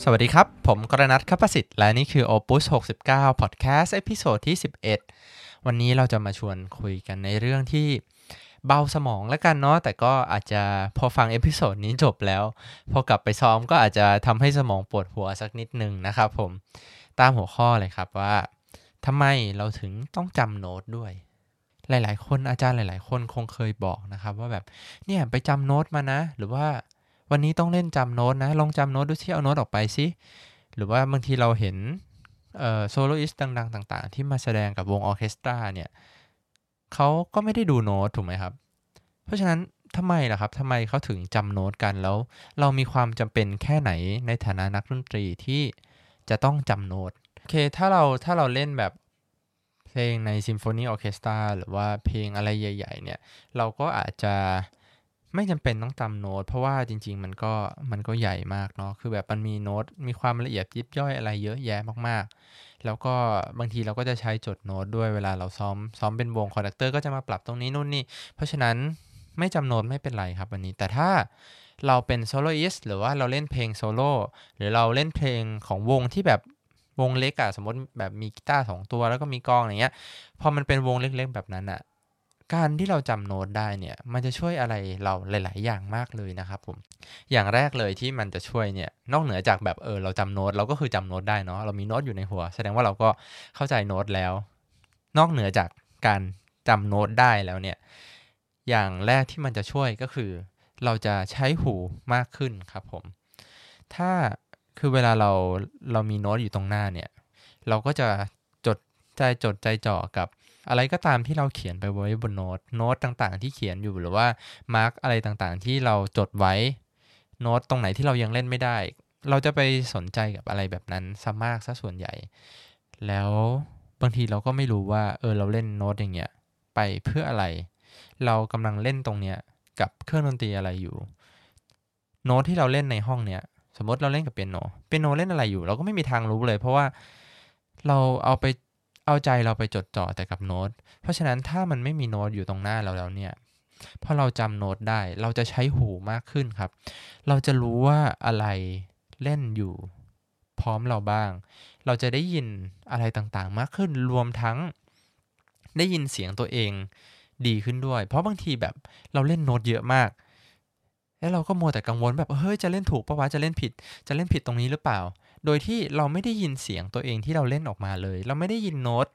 สวัสดีครับ ผมกรณัทคัปสิทธิ์และนี่คือ Opus 69 Podcast episode ที่ 11 วันนี้เราจะมาชวนคุยกันในเรื่องที่เบาสมองแล้วกันเนาะแต่ก็อาจจะพอฟัง episode นี้จบแล้ว พอกลับไปซ้อมก็อาจจะทำให้สมองปวดหัวสักนิดนึงนะครับผมตามหัวข้อเลยครับว่าทำไมเราถึงต้องจำโน้ตด้วย หลาย ๆ คนอาจารย์หลาย ๆ คนคงเคยบอกนะครับ ว่าแบบเนี่ยไปจำโน้ตมานะ หรือว่า วันนี้ต้องเล่นจำโน้ตนะ ลองจำโน้ตดูที่เอาโน้ตออกไปสิหรือว่าบางทีเราเห็น soloist ดัง ๆ ต่าง ๆ ที่มาแสดงกับวงออเคสตราเนี่ยเขาก็ไม่ได้ดูโน้ตถูกไหมครับ เพราะฉะนั้นทำไมล่ะครับทำไมเขาถึงจำโน้ตกันแล้ว เรามีความจำเป็นแค่ไหนในฐานะนักดนตรีที่จะต้องจำโน้ตโอเคถ้าเราถ้าเราเล่นแบบเพลงในซิมโฟนีออเคสตราหรือว่าเพลงอะไรใหญ่ ๆ เนี่ย เราก็อาจจะ ไม่จำเป็นต้องจำโน้ต เพราะว่าจริง ๆ มันก็มันก็ใหญ่มากเนาะคือแบบมันมีโน้ตมีความละเอียดยิบย่อยอะไรเยอะแยะมากๆ แล้วก็บางทีเราก็จะใช้จดโน้ตด้วยเวลาเราซ้อมซ้อมเป็นวง conductor ก็จะมาปรับตรงนี้นู่นนี่ เพราะฉะนั้นไม่จำโน้ตไม่เป็นไรครับวันนี้แต่ถ้าเราเป็น soloist หรือว่าเราเล่นเพลงโซโล่หรือเราเล่นเพลงของวงที่แบบวงเล็กอะสมมติแบบมีกีตาร์สองตัวแล้วก็มีกลองอย่างเงี้ยพอมันเป็นวงเล็กๆแบบนั้นอะ การที่เราจำโน้ตได้เนี่ย มันจะช่วยอะไรเราหลาย ๆ อย่างมากเลยนะครับผม อย่างแรกเลยที่มันจะช่วยเนี่ย นอกเหนือจากแบบเออเราจำโน้ตเราก็คือจำโน้ตได้เนาะ เรามีโน้ตอยู่ในหัว แสดงว่าเราก็เข้าใจโน้ตแล้ว นอกเหนือจากการจำโน้ตได้แล้วเนี่ย อย่างแรกที่มันจะช่วยก็คือ เราจะใช้หูมากขึ้นครับผม ถ้าคือเวลาเราเรามีโน้ตอยู่ตรงหน้าเนี่ย เราก็จะจดใจจดใจจ่อกับ อะไรก็ตามที่เราเขียนไปไว้บนโน้ตโน้ตต่างๆ ที่เขียนอยู่หรือว่า mark อะไรต่างๆ ที่เราจดไว้โน้ตตรงไหนที่เรายังเล่นไม่ได้ เราจะไปสนใจกับอะไรแบบนั้นซะมากซะส่วนใหญ่ แล้วบางทีเราก็ไม่รู้ว่าเออเราเล่นโน้ตอย่างเงี้ยไปเพื่ออะไร เรากำลังเล่นตรงเนี้ยกับเครื่องดนตรีอะไรอยู่ โน้ตที่เราเล่นในห้องเนี้ยสมมติเราเล่นกับเปียโนเปียโนเล่นอะไรอยู่ เราก็ไม่มีทางรู้เลย เพราะว่าเราเอาไป เอาใจเราไปจดจ่อแต่กับโน้ต เพราะฉะนั้นถ้ามันไม่มีโน้ตอยู่ตรงหน้าเราแล้วเนี่ยพอเราจำโน้ตได้ เราจะใช้หูมากขึ้นครับ เราจะรู้ว่าอะไรเล่นอยู่พร้อมเราบ้าง เราจะได้ยินอะไรต่างๆ มากขึ้น รวมทั้งได้ยินเสียงตัวเองดีขึ้นด้วย เพราะบางทีแบบเราเล่นโน้ตเยอะมาก แล้วเราก็มัวแต่กังวลแบบเฮ้ยจะเล่นถูกปะวะ จะเล่นผิด จะเล่นผิดตรงนี้หรือเปล่า โดยที่เราไม่ได้ยินเสียงตัวเองที่เราเล่นออกมาเลย เราไม่ได้ยินโน้ต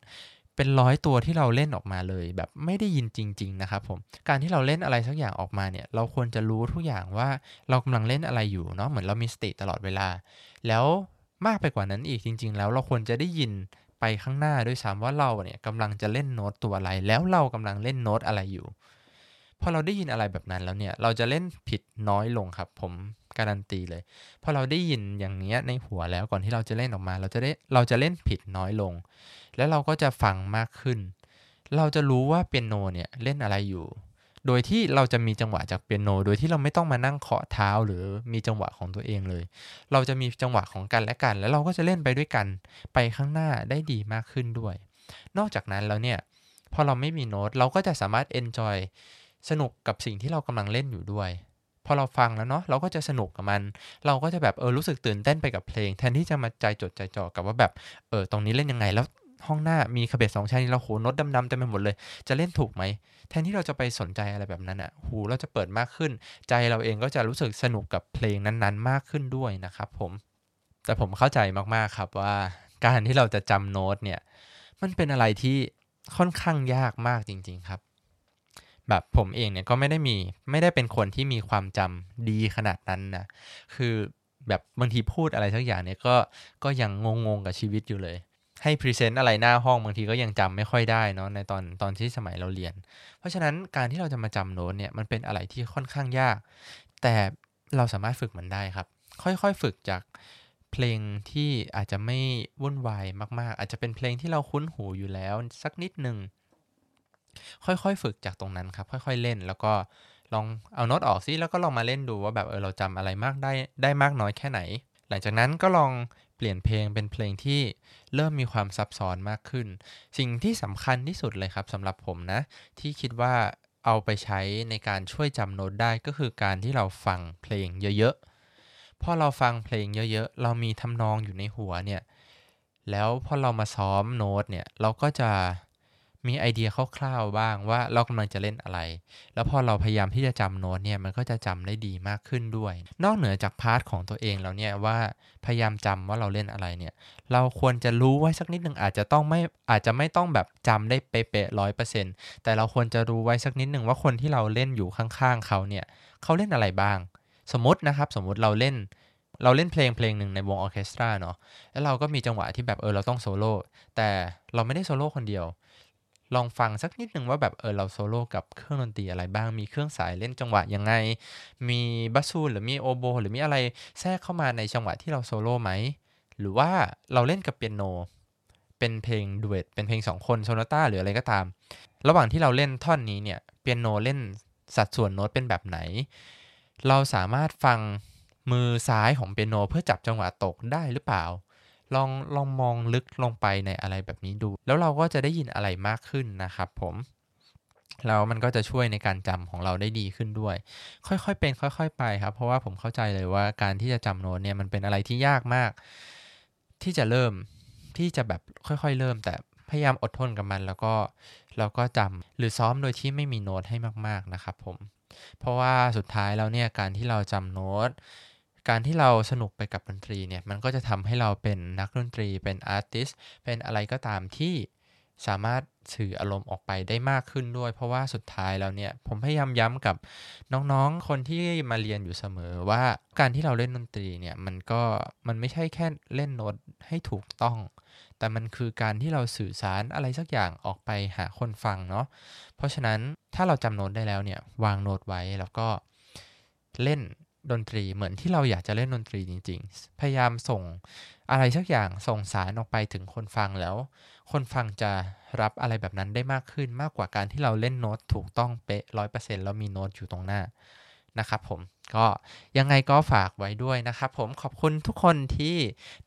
เป็นร้อยตัวที่เราเล่นออกมาเลย แบบไม่ได้ยินจริง ๆ นะครับผมการที่เราเล่นอะไรสักอย่างออกมาเนี่ย เราควรจะรู้ทุกอย่างว่าเรากำลังเล่นอะไรอยู่เนาะเหมือนเรามีสติตลอดเวลา แล้วมากไปกว่านั้นอีกจริง ๆ แล้วเราควรจะได้ยินไปข้างหน้าด้วยซ้ำว่าเราเนี่ยกำลังจะเล่นโน้ตตัวอะไร แล้วเรากำลังเล่นโน้ตอะไรอยู่พอเราได้ยินอะไรแบบนั้นแล้วเนี่ย เราจะเล่นผิดน้อยลงครับ ผม การันตีเลยพอเราได้ยินอย่างเนี้ยในหัวแล้วก่อนที่เราจะเล่นออกมา เราจะได้เราจะเล่นผิดน้อยลง แล้วเราก็จะฟังมากขึ้น เราจะรู้ว่าเปียโนเนี่ยเล่นอะไรอยู่ โดยที่เราจะมีจังหวะจากเปียโน โดยที่เราไม่ต้องมานั่งเคาะเท้าหรือมีจังหวะของตัวเองเลย เราจะมีจังหวะของกันและกัน แล้วเราก็จะเล่นไปด้วยกันไปข้างหน้าได้ดีมากขึ้นด้วย นอกจากนั้นแล้วเนี่ยพอเราไม่มีโน้ตเราก็จะสามารถ enjoy สนุกกับสิ่งที่เรากำลังเล่นอยู่ด้วย พอเราฟังแล้วเนาะเราก็จะสนุกกับมัน เราก็จะแบบเออรู้สึกตื่นเต้นไปกับเพลง แทนที่จะมาใจจดใจจ่อกับว่าแบบเออตรงนี้เล่นยังไงแล้วห้องหน้ามีคาเบตสองชั้นเราโหนดดำๆเต็มไปหมดเลย จะเล่นถูกไหม แทนที่เราจะไปสนใจอะไรแบบนั้นอะ่ะหูเราจะเปิดมากขึ้น ใจเราเองก็จะรู้สึกสนุกกับเพลงนั้นๆ มากขึ้นด้วยนะครับผม แต่ผมเข้าใจมากๆครับว่า การที่เราจะจำโน้ตเนี่ย มันเป็นอะไรที่ค่อนข้างยากมากจริง ๆ ครับ แบบผมเองเนี่ยก็ไม่ได้มีไม่ได้เป็นคนที่มีความจำดีขนาดนั้นนะคือแบบบางทีพูดอะไรสักอย่างเนี่ยก็ก็ยังงงๆกับชีวิตอยู่เลย ให้พรีเซนต์อะไรหน้าห้องบางทีก็ยังจำไม่ค่อยได้เนาะในตอนตอนที่สมัยเราเรียน เพราะฉะนั้นการที่เราจะมาจำโน้ตเนี่ยมันเป็นอะไรที่ค่อนข้างยาก แต่เราสามารถฝึกมันได้ครับ ค่อยๆฝึกจากเพลงที่อาจจะไม่วุ่นวายมากๆ อาจจะเป็นเพลงที่เราคุ้นหูอยู่แล้วสักนิดหนึ่ง ค่อยๆ ฝึกจากตรงนั้นครับ ค่อยๆเล่น แล้วก็ลองเอาโน้ตออกซิแล้วก็ลองมาเล่นดูว่าแบบเออเราจำอะไรมากได้ได้มากน้อยแค่ไหน หลังจากนั้นก็ลองเปลี่ยนเพลงเป็นเพลงที่เริ่มมีความซับซ้อนมากขึ้น สิ่งที่สำคัญที่สุดเลยครับสำหรับผมนะ ที่คิดว่าเอาไปใช้ในการช่วยจำโน้ตได้ก็คือการที่เราฟังเพลงเยอะๆพอเราฟังเพลงเยอะๆ เรามีทำนองอยู่ในหัวเนี่ย แล้วพอเรามาซ้อมโน้ตเนี่ย เราก็จะ มีไอเดียคร่าวๆบ้างว่าเรากำลังจะเล่นอะไร แล้วพอเราพยายามที่จะจำโน้ตเนี่ยมันก็จะจำได้ดีมากขึ้นด้วย นอกเหนือจาก part ของตัวเองแล้วเนี่ยว่าพยายามจำว่าเราเล่นอะไรเนี่ย เราควรจะรู้ไว้สักนิดหนึ่งอาจจะต้องไม่อาจจะไม่ต้องแบบจำได้เป๊ะๆร้อยเปอร์เซ็นต์แต่เราควรจะรู้ไว้สักนิดหนึ่งว่าคนที่เราเล่นอยู่ข้างๆเขาเนี่ยเขาเล่นอะไรบ้าง สมมตินะครับสมมติเราเล่นเราเล่นเพลงเพลงหนึ่งในวงออเคสตราเนาะ แล้วเราก็มีจังหวะที่แบบเออเราต้องโซโล่ แต่เราไม่ได้โซโล่คนเดียว ลองฟังสักนิดหนึ่งว่าแบบเออเราโซโล่กับเครื่องดนตรีอะไรบ้าง มีเครื่องสายเล่นจังหวะยังไง มีบัสซูหรือมีโอโบหรือมีอะไรแทรกเข้ามาในจังหวะที่เราโซโล่ไหม หรือว่าเราเล่นกับเปียโน เป็นเพลงดูเอตเป็นเพลงสองคนโซนาต้าหรืออะไรก็ตาม ระหว่างที่เราเล่นท่อนนี้เนี่ยเปียโนเล่นสัดส่วนโน้ตเป็นแบบไหน เราสามารถฟังมือซ้ายของเปียโนเพื่อจับจังหวะตกได้หรือเปล่า ลองลองมองลึกลงไปในอะไรแบบนี้ดู แล้วเราก็จะได้ยินอะไรมากขึ้นนะครับผมแล้วมันก็จะช่วยในการจำของเราได้ดีขึ้นด้วย ค่อยๆเป็น ค่อย ๆ ไปครับ เพราะว่าผมเข้าใจเลยว่าการที่จะจำโน้ตเนี่ยมันเป็นอะไรที่ยากมาก ที่จะเริ่มที่จะแบบค่อยๆ เริ่ม แต่พยายามอดทนกับมัน แล้วก็แล้วก็จำหรือซ้อมโดยที่ไม่มีโน้ตให้มาก ๆนะครับผมเพราะว่าสุดท้ายแล้วเนี่ยการที่เราจำโน้ต การที่เราสนุกไปกับดนตรีเนี่ยมันก็จะทำให้เราเป็นนักดนตรีเป็นอาร์ติสเป็นอะไรก็ตามที่สามารถสื่ออารมณ์ออกไปได้มากขึ้นด้วย เพราะว่าสุดท้ายแล้วเนี่ยผมพยายามย้ำกับน้องๆ คนที่มาเรียนอยู่เสมอว่าการที่เราเล่นดนตรีเนี่ยมันก็มันไม่ใช่แค่เล่นโน้ตให้ถูกต้อง แต่มันคือการที่เราสื่อสารอะไรสักอย่างออกไปหาคนฟังเนาะเพราะฉะนั้นถ้าเราจำโน้ตได้แล้วเนี่ยวางโน้ตไว้แล้วก็เล่น ดนตรีเหมือนที่เราอยากจะเล่นดนตรีจริง ๆ พยายามส่งอะไรสักอย่างส่งสารออกไปถึงคนฟังแล้ว คนฟังจะรับอะไรแบบนั้นได้มากขึ้นมากกว่าการที่เราเล่นโน้ตถูกต้องเป๊ะร้อยเปอร์เซ็นต์แล้วมีโน้ตอยู่ตรงหน้านะครับผมก็ยังไงก็ฝากไว้ด้วยนะครับผมขอบคุณทุกคนที่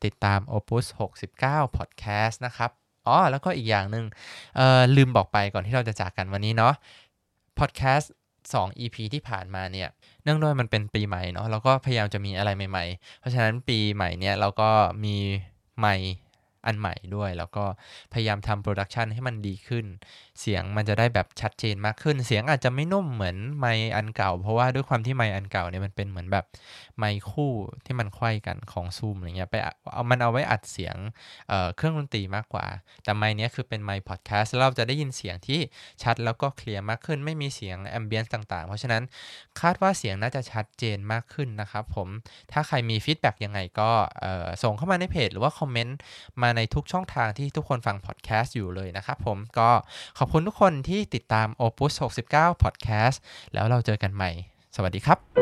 ติดตาม Opus 69 Podcast นะครับอ๋อแล้วก็อีกอย่างหนึ่งลืมบอกไปก่อนที่เราจะจากกันวันนี้เนาะ Podcast 2 EP ที่ผ่านมาเนี่ย เนื่องด้วยมันเป็นปีใหม่เนาะเราก็พยายามจะมีอะไรใหม่ ๆ เพราะฉะนั้นปีใหม่เนี่ยเราก็มีไมค์ อันใหม่ด้วย แล้วก็พยายามทำ production ให้มันดีขึ้น เสียงมันจะได้แบบชัดเจนมากขึ้น เสียงอาจจะไม่นุ่มเหมือนไมค์อันเก่า เพราะว่าด้วยความที่ไมค์อันเก่าเนี่ยมันเป็นเหมือนแบบไมค์คู่ที่มันไขว้กันของซูมอะไรเงี้ยไปเอามันเอาไว้อัดเสียงเครื่องดนตรีมากกว่า แต่ไมค์นี้คือเป็นไมค์พอดแคสต์เราจะได้ยินเสียงที่ชัดแล้วก็เคลียร์มากขึ้น ไม่มีเสียง ambience ต่าง ๆ เพราะฉะนั้นคาดว่าเสียงน่าจะชัดเจนมากขึ้นนะครับผมถ้าใครมีฟีดแบ็กยังไงก็ส่งเข้ามาในเพจหรือว่าคอมเมนต์มาในทุกช่องทางที่ทุกคนฟังพอดแคสต์อยู่เลยนะครับผมก็ขอบคุณทุกคนที่ติดตาม Opus 69 Podcast แล้วเราเจอกันใหม่ สวัสดีครับ